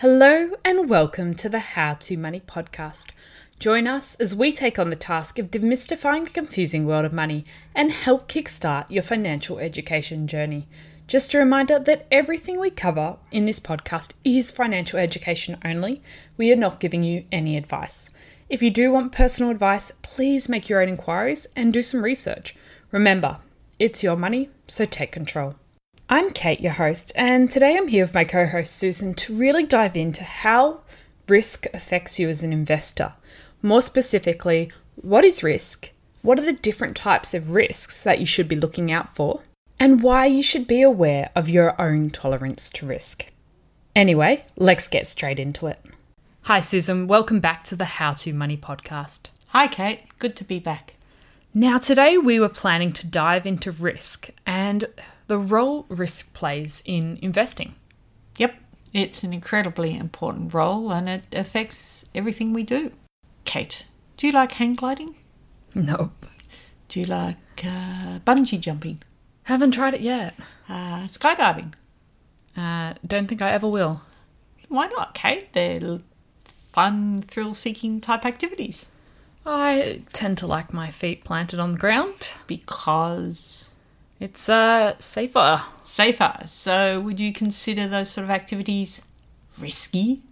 Hello and welcome to the How to Money podcast. Join us as we take on the task of demystifying the confusing world of money and help kickstart your financial education journey. Just a reminder that everything we cover in this podcast is financial education only. We are not giving you any advice. If you do want personal advice, please make your own inquiries and do some research. Remember, it's your money, so take control. I'm Kate, your host, and today I'm here with my co host Susan to really dive into how risk affects you as an investor. More specifically, what is risk? What are the different types of risks that you should be looking out for? And why you should be aware of your own tolerance to risk. Anyway, let's get straight into it. Hi, Susan. Welcome back to the How to Money podcast. Hi, Kate. Good to be back. Now, today we were planning to dive into risk and the role risk plays in investing. Yep, it's an incredibly important role and it affects everything we do. Kate, do you like hang gliding? Nope. Do you like uh, bungee jumping? Haven't tried it yet. Uh, skydiving? Uh, don't think I ever will. Why not, Kate? They're fun, thrill seeking type activities. I tend to like my feet planted on the ground. Because It's uh safer. safer. So, would you consider those sort of activities risky?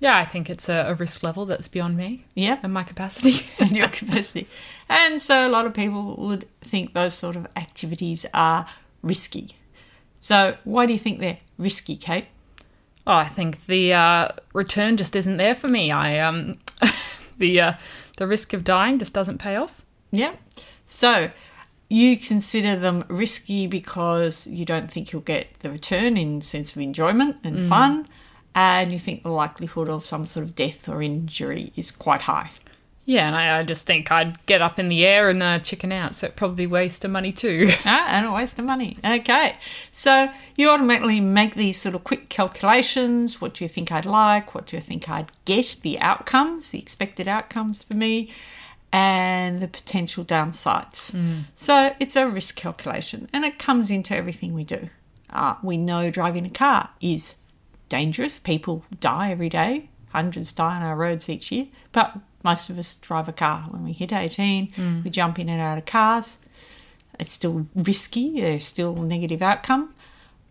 Yeah, I think it's a, a risk level that's beyond me Yeah. and my capacity. and your capacity. And so a lot of people would think those sort of activities are risky. So why do you think they're risky, Kate? oh, I think the uh, return just isn't there for me. I um the uh, the risk of dying just doesn't pay off. Yeah. So you consider them risky because you don't think you'll get the return in sense of enjoyment and fun, and you think the likelihood of some sort of death or injury is quite high. Yeah, and I, I just think I'd get up in the air and uh, chicken out, so it'd probably waste of money too. Ah, and a waste of money. Okay. So you automatically make these sort of quick calculations. What do you think I'd like? What do you think I'd get? The outcomes, the expected outcomes for me, and the potential downsides. So it's a risk calculation and it comes into everything we do. Uh, we know driving a car is dangerous. People die every day. Hundreds die on our roads each year. But most of us drive a car. When we hit 18, we jump in and out of cars. It's still risky, there's still negative outcome.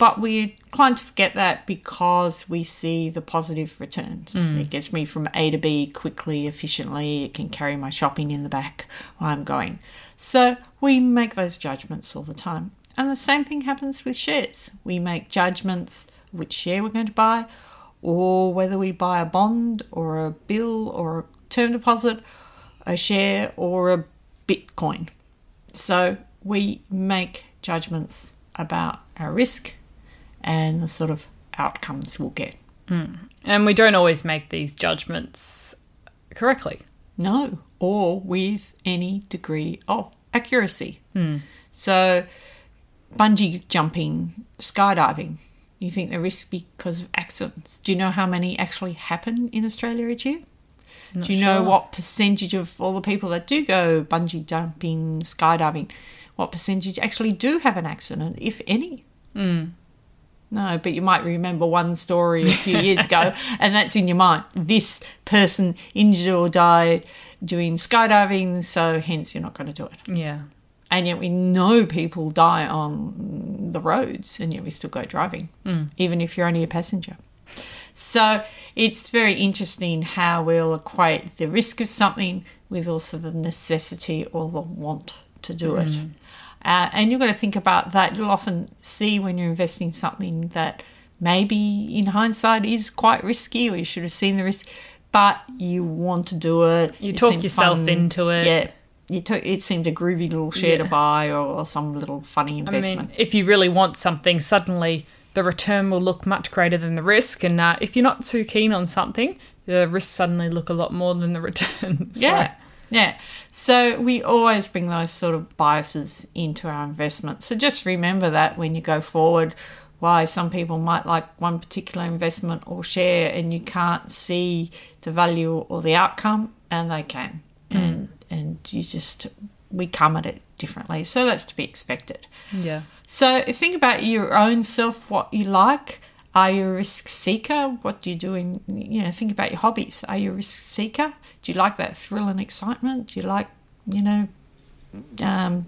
But we're inclined to forget that because we see the positive returns. Mm. It gets me from A to B quickly, efficiently. It can carry my shopping in the back while I'm going. So we make those judgments all the time. And the same thing happens with shares. We make judgments which share we're going to buy, or whether we buy a bond or a bill or a term deposit, a share or a Bitcoin. So we make judgments about our risk and the sort of outcomes we'll get. Hmm. and we don't always make these judgments correctly. No, or with any degree of accuracy. Hmm. So, bungee jumping, skydiving, you think the risk because of accidents. Do you know how many actually happen in Australia each year? Not Do you know what percentage of all the people that do go bungee jumping, skydiving, what percentage actually do have an accident, if any? Hmm. No, but you might remember one story a few years ago, and that's in your mind. This person injured or died doing skydiving, so hence you're not going to do it. Yeah. And yet we know people die on the roads, and yet we still go driving, mm. even if you're only a passenger. So it's very interesting how we'll equate the risk of something with also the necessity or the want to do it. Mm. Uh, and you've got to think about that. You'll often see when you're investing something that maybe in hindsight is quite risky or you should have seen the risk, but you want to do it. You It talk yourself into it. Yeah. You took, it seemed a groovy little share to buy or, or some little funny I investment. mean, if you really want something, suddenly the return will look much greater than the risk. And uh, if you're not too keen on something, the risks suddenly look a lot more than the returns. Yeah. Yeah. So we always bring those sort of biases into our investment. So just remember that when you go forward, why some people might like one particular investment or share and you can't see the value or the outcome and they can. Hmm. And and you just we come at it differently. So that's to be expected. Yeah. So think about your own self, what you like. Are you a risk seeker? What do you do in, you know, think about your hobbies. Are you a risk seeker? Do you like that thrill and excitement? Do you like, you know, um,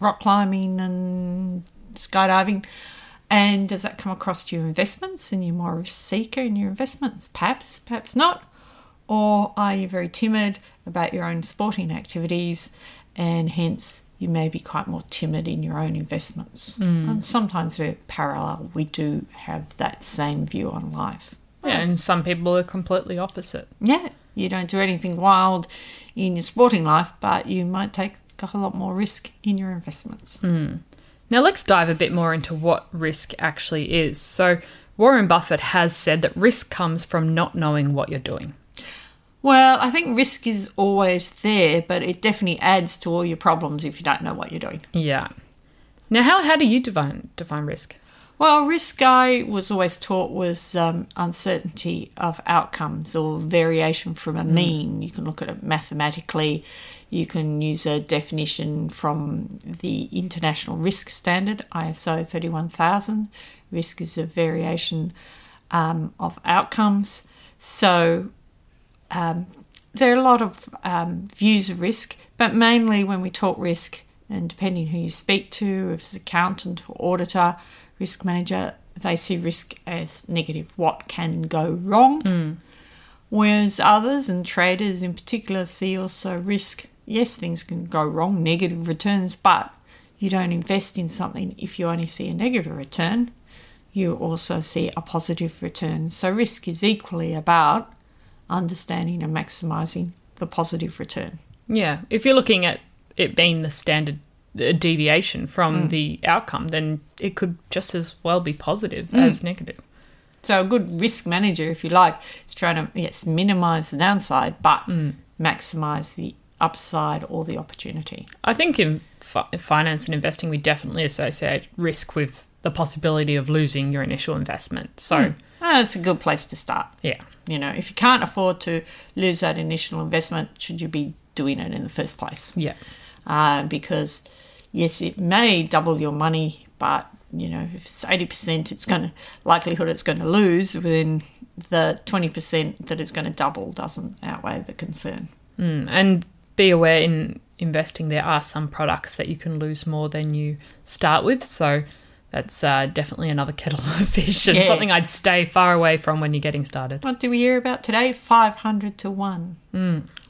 rock climbing and skydiving? And does that come across to your investments and you're more a risk seeker in your investments? Perhaps, perhaps not. Or are you very timid about your own sporting activities and hence you may be quite more timid in your own investments? Hmm. And sometimes we're parallel. We do have that same view on life. Yeah, and some people are completely opposite. Yeah, you don't do anything wild in your sporting life, but you might take a whole lot more risk in your investments. Hmm. Now, let's dive a bit more into what risk actually is. So, Warren Buffett has said that risk comes from not knowing what you're doing. Well, I think risk is always there, but it definitely adds to all your problems if you don't know what you're doing. Yeah. Now, how, how do you define define risk? Well, risk I was always taught was um, uncertainty of outcomes or variation from a mean. You can look at it mathematically. You can use a definition from the International Risk Standard, ISO 31000. Risk is a variation um, of outcomes. So um, there are a lot of um, views of risk, but mainly when we talk risk, and depending who you speak to, if it's accountant or auditor, risk manager, they see risk as negative. What can go wrong? Whereas others and traders in particular see also risk. Yes, things can go wrong, negative returns, but you don't invest in something if you only see a negative return. You also see a positive return. So risk is equally about understanding and maximizing the positive return. Yeah, if you're looking at it being the standard uh, deviation from mm. the outcome, then it could just as well be positive mm. as negative. So a good risk manager, if you like, is trying to yes minimize the downside, but mm. maximize the upside or the opportunity. I think in fi- finance and investing, we definitely associate risk with the possibility of losing your initial investment. So, Ah, That's a good place to start. yeah, You know, if you can't afford to lose that initial investment, should you be doing it in the first place? yeah, uh, because yes, it may double your money, but you know if it's eighty percent, it's going to likelihood it's going to lose. Then the twenty percent that it's going to double doesn't outweigh the concern. Mm, and be aware in investing there are some products that you can lose more than you start with. So that's uh, definitely another kettle of fish and Yeah. something I'd stay far away from when you're getting started. What do we hear about today? Five hundred to one.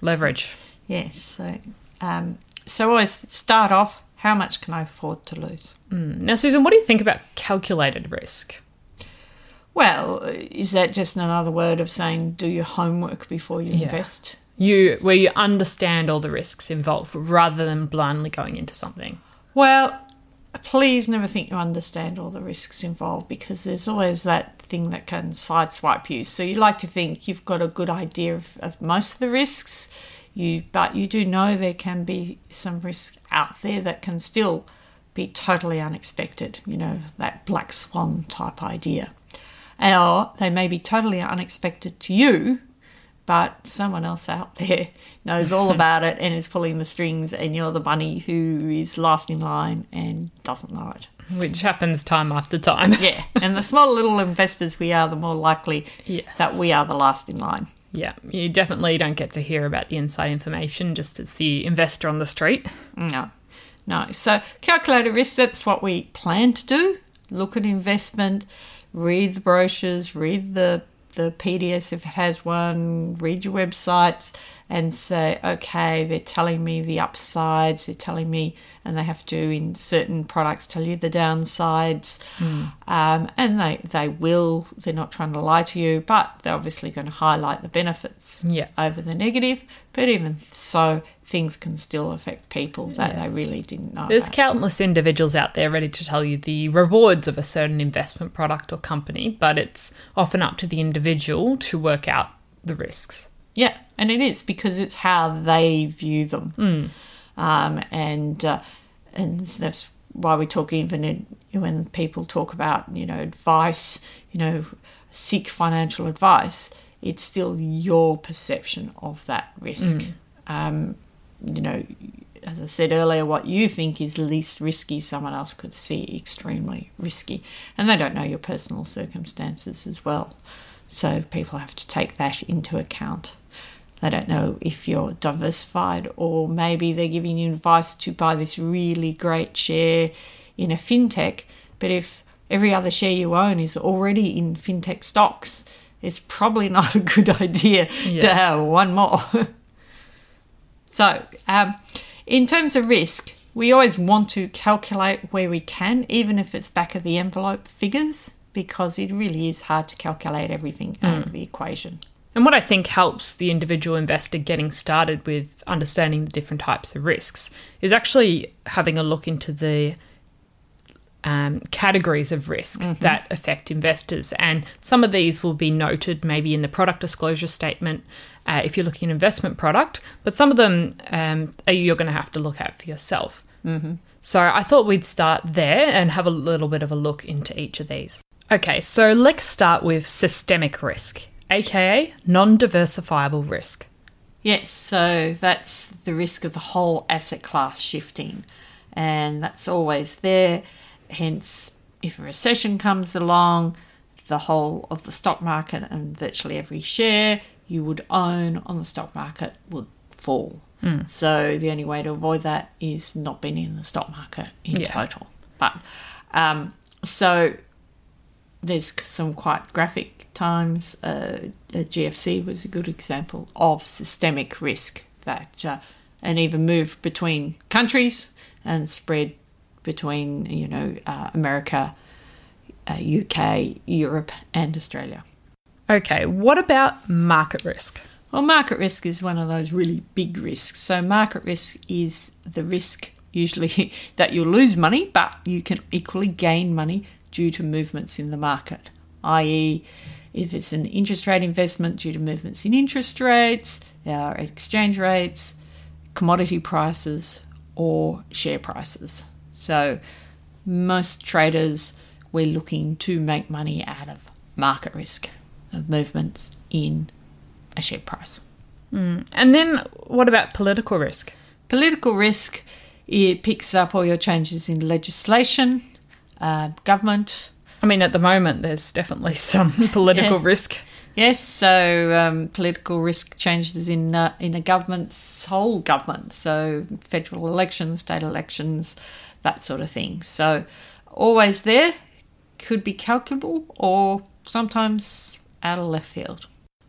Leverage. Yes. So, um, so always start off. How much can I afford to lose? Now, Susan, what do you think about calculated risk? Well, is that just another word of saying do your homework before you Yeah. invest? You where you understand all the risks involved rather than blindly going into something. Well, please never think you understand all the risks involved because there's always that thing that can sideswipe you. So you like to think you've got a good idea of, of most of the risks, you but you do know there can be some risks out there that can still be totally unexpected. You know that black swan type idea, or they may be totally unexpected to you, but someone else out there knows all about it and is pulling the strings, and you're the bunny who is last in line and doesn't know it. Which happens time after time. Yeah, and the smaller little investors we are, the more likely Yes. that we are the last in line. Yeah, you definitely don't get to hear about the inside information just as the investor on the street. No, no. So calculated risk, that's what we plan to do. Look at investment, read the brochures, read the the PDS if it has one, read your websites and say, okay, they're telling me the upsides, they're telling me, and they have to in certain products tell you the downsides, Hmm. um, and they they will. They're not trying to lie to you, but they're obviously going to highlight the benefits Yeah. over the negative. But even so, things can still affect people that they really didn't know. There's about. countless individuals out there ready to tell you the rewards of a certain investment product or company, but it's often up to the individual to work out the risks. Yeah, and it is because it's how they view them, um, and uh, and that's why we talk even in, when people talk about you know advice, you know, seek financial advice. It's still your perception of that risk. Um, you know, as I said earlier, what you think is least risky, someone else could see extremely risky, and they don't know your personal circumstances as well. So people have to take that into account. They don't know if you're diversified, or maybe they're giving you advice to buy this really great share in a fintech. But if every other share you own is already in fintech stocks, it's probably not a good idea to have one more. so, um, in terms of risk, we always want to calculate where we can, even if it's back of the envelope figures, because it really is hard to calculate everything out of the equation. And what I think helps the individual investor getting started with understanding the different types of risks is actually having a look into the um, categories of risk that affect investors. And some of these will be noted maybe in the product disclosure statement uh, if you're looking at an investment product, but some of them um, you're going to have to look at for yourself. Mm-hmm. So I thought we'd start there and have a little bit of a look into each of these. Okay, so let's start with systemic risk, aka non diversifiable risk. Yes, so that's the risk of the whole asset class shifting, and that's always there. Hence, if a recession comes along, the whole of the stock market and virtually every share you would own on the stock market would fall. So the only way to avoid that is not being in the stock market in Yeah. total. But um, so there's some quite graphic times. Uh, uh, GFC was a good example of systemic risk that, uh, and even moved between countries and spread between, you know, uh, America, uh, UK, Europe, and Australia. Okay, what about market risk? Well, market risk is one of those really big risks. So, market risk is the risk usually that you'll lose money, but you can equally gain money due to movements in the market, i.e., if it's an interest rate investment due to movements in interest rates, uh, exchange rates, commodity prices, or share prices. So, most traders, we're looking to make money out of market risk, of movements in a share price. And then what about political risk? Political risk, it picks up all your changes in legislation, uh, government. I mean, at the moment, there's definitely some political Yeah. risk. Yes, so um, political risk changes in uh, in a government's whole government, so federal elections, state elections, that sort of thing. So always there, could be calculable or sometimes out of left field.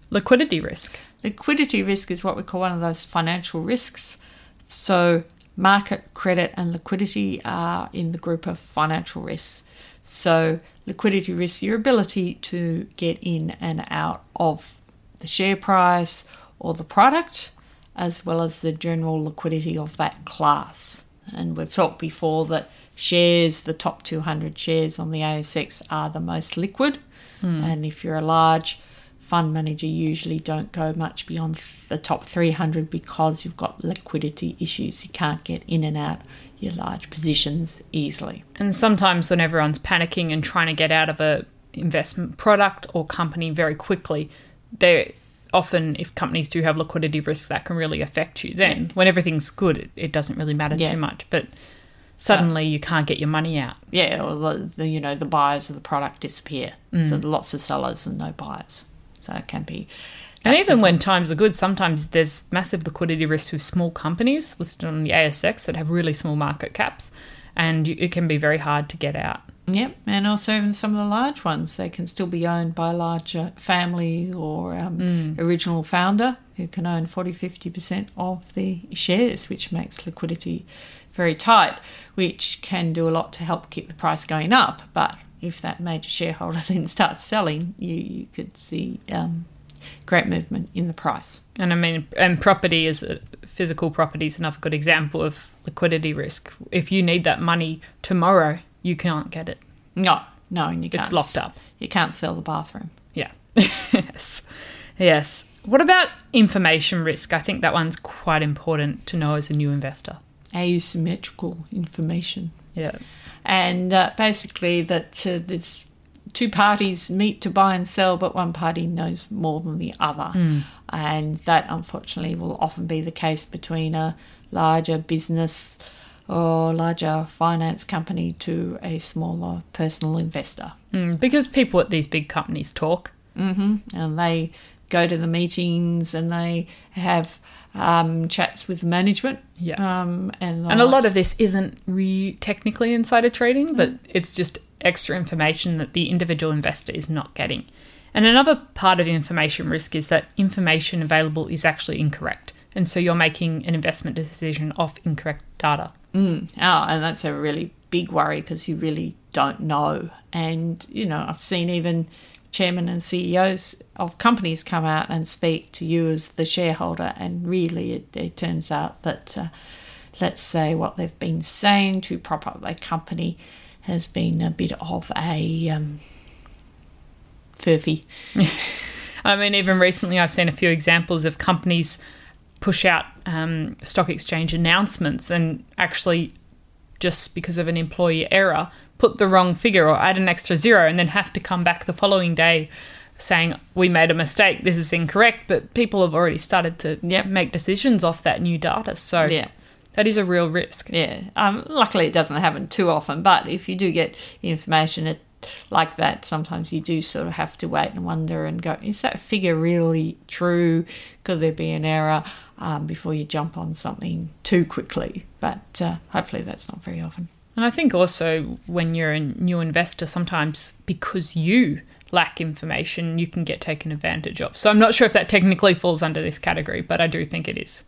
Liquidity risk. Liquidity risk is what we call one of those financial risks. So, market, credit, and liquidity are in the group of financial risks. So, liquidity risk, your ability to get in and out of the share price or the product, as well as the general liquidity of that class. And we've talked before that shares, the top 200 shares on the ASX, are the most liquid. Mm. And if you're a large fund manager, you usually don't go much beyond the top 300 because you've got liquidity issues. You can't get in and out your large positions easily. And sometimes when everyone's panicking and trying to get out of a investment product or company very quickly, they often if companies do have liquidity risks that can really affect you. Then when everything's good, it, it doesn't really matter Yeah. too much. But suddenly you can't get your money out. Yeah, or the, the you know the buyers of the product disappear. So lots of sellers and no buyers. So it can be. And even when times are good, sometimes there's massive liquidity risk with small companies listed on the ASX that have really small market caps, and you, it can be very hard to get out. Yep, and also even some of the large ones, they can still be owned by a larger family or um, original founder who can own 40 50% of the shares, which makes liquidity very tight, which can do a lot to help keep the price going up. But if that major shareholder then starts selling, you, you could see um, great movement in the price. And I mean, and property is a, physical property is another good example of liquidity risk. If you need that money tomorrow, you can't get it. No, no, and you can't. It's locked up. You can't sell the bathroom. Yeah. yes. Yes. What about information risk? I think that one's quite important to know as a new investor. Asymmetrical information. Yeah. and uh, basically that uh, there's two parties meet to buy and sell, but one party knows more than the other, and that unfortunately will often be the case between a larger business or larger finance company to a smaller personal investor, Mm, because people at these big companies talk. and they go to the meetings and they have um, chats with management, Yeah. um, and And a lot of this isn't re- technically insider trading, but it's just extra information that the individual investor is not getting. And another part of information risk is that information available is actually incorrect. And so you're making an investment decision off incorrect data. Oh, and that's a really big worry because you really don't know. And, you know, I've seen even chairmen and CEOs of companies come out and speak to you as the shareholder, and really it, it turns out that, uh, let's say, what they've been saying to prop up their company has been a bit of a um, furphy. I mean, even recently, I've seen a few examples of companies push out um, stock exchange announcements and actually, just because of an employee error, put the wrong figure or add an extra zero and then have to come back the following day saying, We made a mistake, this is incorrect. But people have already started to Yep. make decisions off that new data. So Yeah. that is a real risk. Yeah. Um, luckily, it doesn't happen too often, but if you do get information it, like that, sometimes you do sort of have to wait and wonder and go, is that figure really true? Could there be an error um, before you jump on something too quickly? But uh, hopefully, that's not very often. And I think also when you're a new investor, sometimes because you lack information, you can get taken advantage of. So I'm not sure if that technically falls under this category, but I do think it is.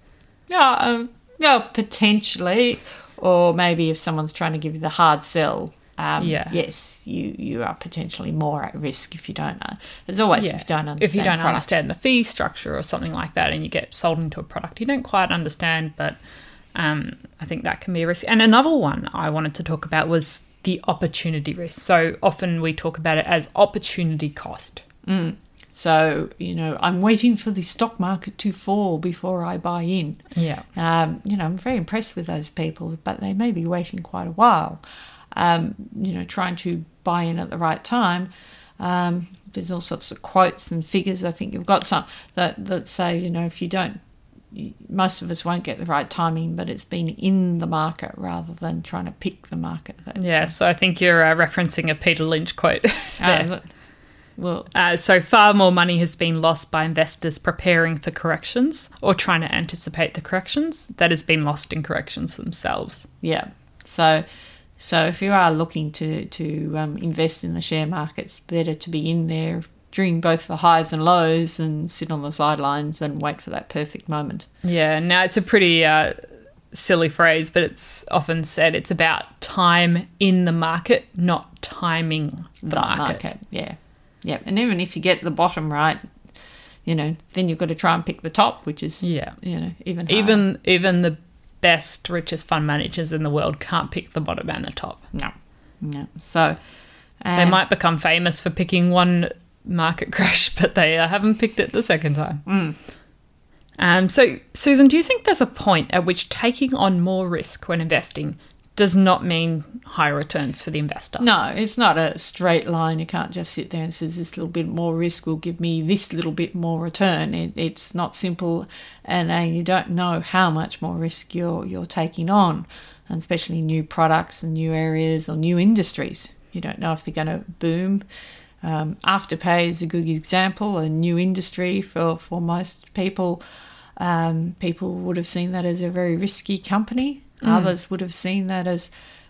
Yeah, um, yeah, potentially, or maybe if someone's trying to give you the hard sell. Um, Yeah. Yes, you you are potentially more at risk if you don't. Uh, there's always if you don't understand. if you don't the understand the fee structure or something like that, and you get sold into a product you don't quite understand, but um, I think that can be a risk. And another one I wanted to talk about was the opportunity risk. So often we talk about it as opportunity cost. So, you know, I'm waiting for the stock market to fall before I buy in. Yeah. Um, you know, I'm very impressed with those people, but they may be waiting quite a while. Um, you know, trying to buy in at the right time. Um, there's all sorts of quotes and figures. I think you've got some that, that say, you know, if you don't, most of us won't get the right timing, but it's been in the market rather than trying to pick the market. Yeah, so I think you're uh, referencing a Peter Lynch quote. Uh, well, Uh, so far more money has been lost by investors preparing for corrections or trying to anticipate the corrections that has been lost in corrections themselves. Yeah. So, so if you are looking to to um, invest in the share markets, better to be in there during both the highs and lows and sit on the sidelines and wait for that perfect moment. Yeah, now it's a pretty uh, silly phrase, but it's often said it's about time in the market, not timing the That market. Yeah. Yeah. And even if you get the bottom right, you know, then you've got to try and pick the top, which is Yeah. you know, even harder. Even even the best, richest fund managers in the world can't pick the bottom and the top. no. No. So They might become famous for picking one market crash, but they uh, haven't picked it the second time. Um, so, Susan, do you think there's a point at which taking on more risk when investing does not mean higher returns for the investor? No, it's not a straight line. You can't just sit there and say this little bit more risk will give me this little bit more return. It, it's not simple, and uh, you don't know how much more risk you're you're taking on, and especially new products and new areas or new industries. You don't know if they're going to boom. Um, Afterpay is a good example, a new industry for for most people. Um, people would have seen that as a very risky company. Others would have seen that as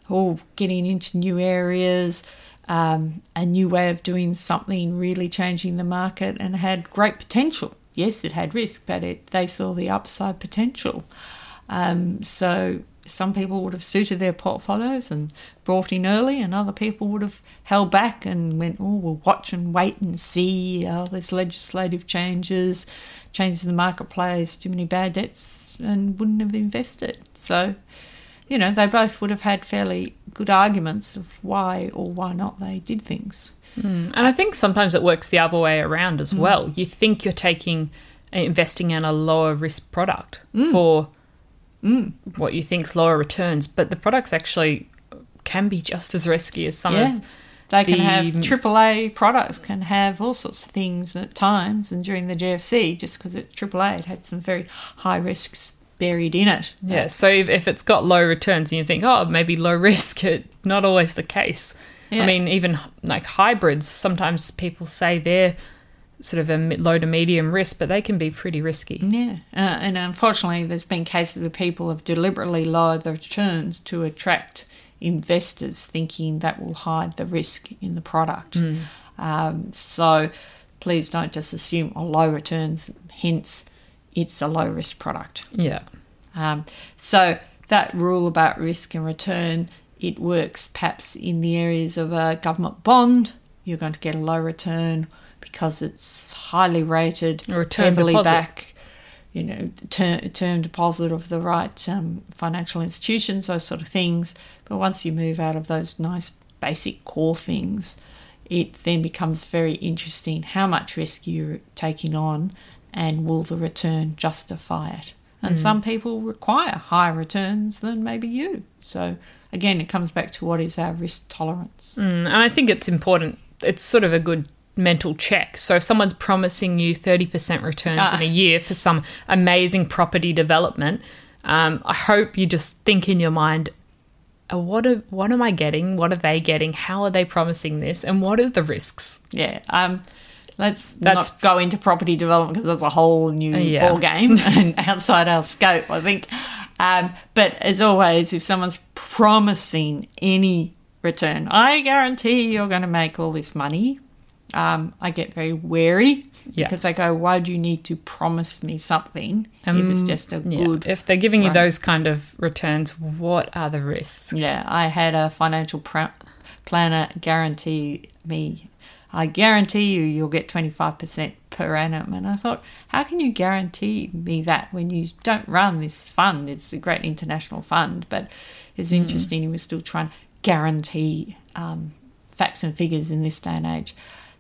or getting into new areas, um, a new way of doing something, really changing the market, and had great potential. Yes, it had risk, but it, they saw the upside potential. Um, so some people would have suited their portfolios and brought in early, and other people would have held back and went, "Oh, we'll watch and wait and see. Oh, there's legislative changes, changes in the marketplace, too many bad debts," and wouldn't have invested. So, you know, they both would have had fairly good arguments of why or why not they did things. Hmm. And I think sometimes it works the other way around as hmm. well. You think you're taking investing in a lower risk product hmm. for Mm. what you think's lower returns, but the products actually can be just as risky as some Yeah. of They can have AAA products can have all sorts of things at times, and during the GFC, just because it's AAA, it had some very high risks buried in it. Yeah, so if, if it's got low returns and you think, oh, maybe low risk, it not always the case. Yeah. I mean, even like hybrids, sometimes people say they're sort of a low to medium risk, but they can be pretty risky. Yeah, uh, and unfortunately, there's been cases where people have deliberately lowered the returns to attract investors, thinking that will hide the risk in the product. Um, so please don't just assume a low returns, hence, it's a low risk product. Yeah. Um, so that rule about risk and return, it works perhaps in the areas of a government bond. You're going to get a low return because it's highly rated, Or a term heavily deposit. back, you know, term, term deposit of the right um, financial institutions, those sort of things. But once you move out of those nice basic core things, it then becomes very interesting how much risk you're taking on and will the return justify it. And some people require higher returns than maybe you. So again, it comes back to what is our risk tolerance. Mm, and I think it's important. It's sort of a good mental check. So if someone's promising you 30% returns Ah. in a year for some amazing property development, um, I hope you just think in your mind, uh, what are, what am I getting? What are they getting? How are they promising this? And what are the risks? Yeah. Um, let's That's- not go into property development because that's a whole new Uh, yeah. ball game and outside our scope, I think. Um, but as always, if someone's promising any return, I guarantee you're going to make all this money. Um, I get very wary Yeah. because I go, why do you need to promise me something if it's just a Um, Yeah. good If they're giving you those kind of returns, what are the risks? Yeah, I had a financial pr- planner guarantee me, I guarantee you you'll get 25% per annum. And I thought, how can you guarantee me that when you don't run this fund? It's a great international fund, but it's interesting he was still trying to guarantee um, facts and figures in this day and age.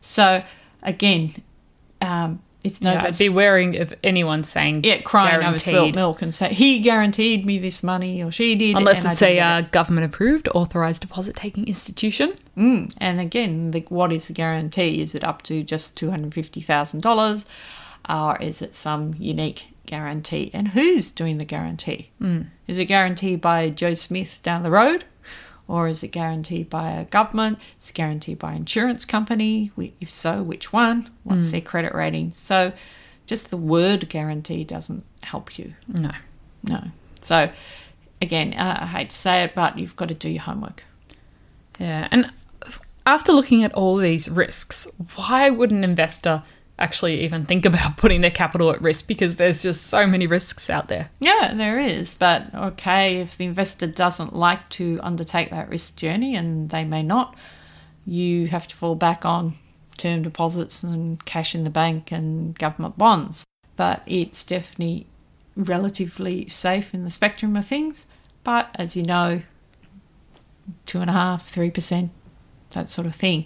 So, again, um, it's no Yeah, be wary of anyone saying yeah, crying over spilt milk and say he guaranteed me this money or she did, Unless it's a it. uh, government approved, authorized deposit taking institution. Mm. And again, the, what is the guarantee? Is it up to just two hundred fifty thousand dollars, or is it some unique guarantee? And who's doing the guarantee? Mm. Is it guaranteed by Joe Smith down the road, or is it guaranteed by a government? Is it guaranteed by an insurance company? If so, which one? What's their credit rating? So, just the word guarantee doesn't help you. No. No. So, again, uh, I hate to say it, but you've got to do your homework. Yeah. And after looking at all these risks, why would an investor actually even think about putting their capital at risk? Because there's just so many risks out there. Yeah, there is. But okay, if the investor doesn't like to undertake that risk journey, and they may not, you have to fall back on term deposits and cash in the bank and government bonds. But it's definitely relatively safe in the spectrum of things. But as you know, two and a half, three percent, that sort of thing.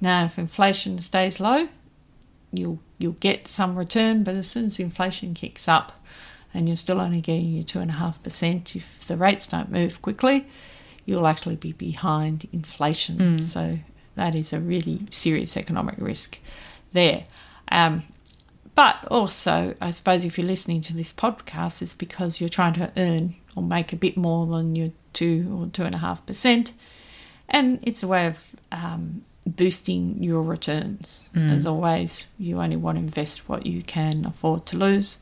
Now, if inflation stays low, you'll you'll get some return, but as soon as inflation kicks up, and you're still only getting your two and a half percent, if the rates don't move quickly, you'll actually be behind inflation. So that is a really serious economic risk there. Um, but also, I suppose if you're listening to this podcast, it's because you're trying to earn or make a bit more than your two or two and a half percent, and it's a way of um, boosting your returns. Mm. As always, you only want to invest what you can afford to lose.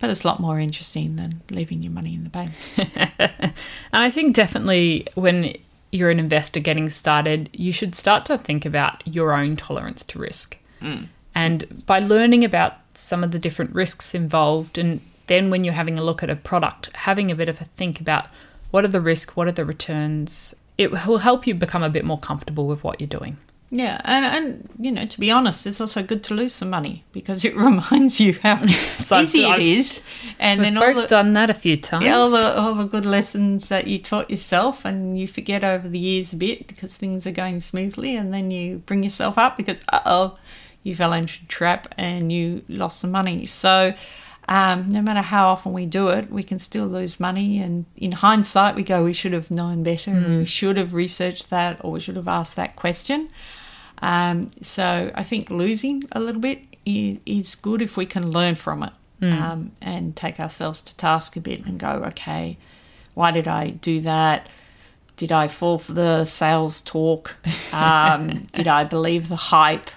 but it's a lot more interesting than leaving your money in the bank. and I think definitely when you're an investor getting started, you should start to think about your own tolerance to risk. Mm. And by learning about some of the different risks involved, and then when you're having a look at a product, having a bit of a think about what are the risks, what are the returns, it will help you become a bit more comfortable with what you're doing. Yeah, and and you know, to be honest, it's also good to lose some money because it reminds you how So I've- easy it I've- is, and We've then all both the, done that a few times. yeah, all the all the good lessons that you taught yourself, and you forget over the years a bit because things are going smoothly, and then you bring yourself up because uh oh, you fell into a trap and you lost some money. So. Um, no matter how often we do it, we can still lose money. And in hindsight, we go, we should have known better, and we should have researched that, or we should have asked that question. Um, so I think losing a little bit is, is good if we can learn from it um, and take ourselves to task a bit and go, okay, why did I do that? Did I fall for the sales talk? Um, did I believe the hype?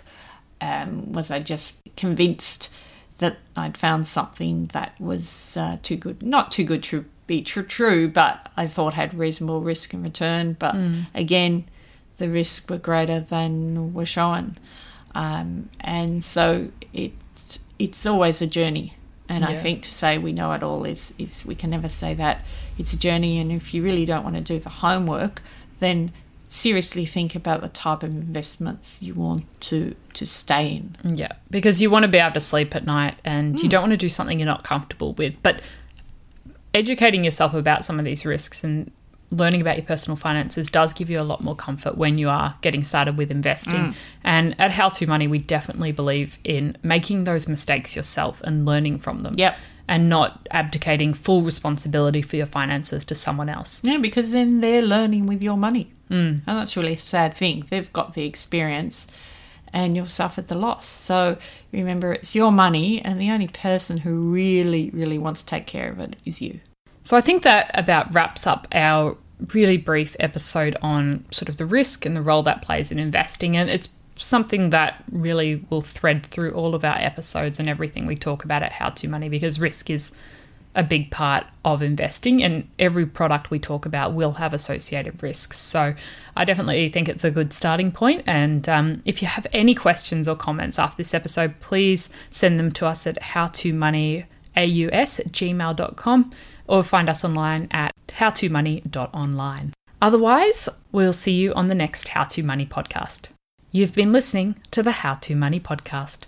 Um, was I just convinced that I'd found something that was uh, too good, not too good to be true, true, but I thought had reasonable risk and return. But again, the risks were greater than were shown, um, and so it it's always a journey. And I think to say we know it all is is we can never say that it's a journey. And if you really don't want to do the homework, then seriously think about the type of investments you want to to stay in. Yeah, because you want to be able to sleep at night and you hmm. don't want to do something you're not comfortable with. But educating yourself about some of these risks and learning about your personal finances does give you a lot more comfort when you are getting started with investing. Hmm. And at How to Money, we definitely believe in making those mistakes yourself and learning from them. Yep. And not abdicating full responsibility for your finances to someone else. Yeah, because then they're learning with your money. Mm. And that's really a sad thing. They've got the experience and you've suffered the loss. So remember, it's your money, and the only person who really, really wants to take care of it is you. So I think that about wraps up our really brief episode on sort of the risk and the role that plays in investing. And it's something that really will thread through all of our episodes and everything we talk about at How to Money because risk is a big part of investing and every product we talk about will have associated risks. So I definitely think it's a good starting point. And um, if you have any questions or comments after this episode, please send them to us at howtomoney.aus at gmail.com or find us online at howtomoney.online. Otherwise, we'll see you on the next How to Money podcast. You've been listening to the How to Money podcast.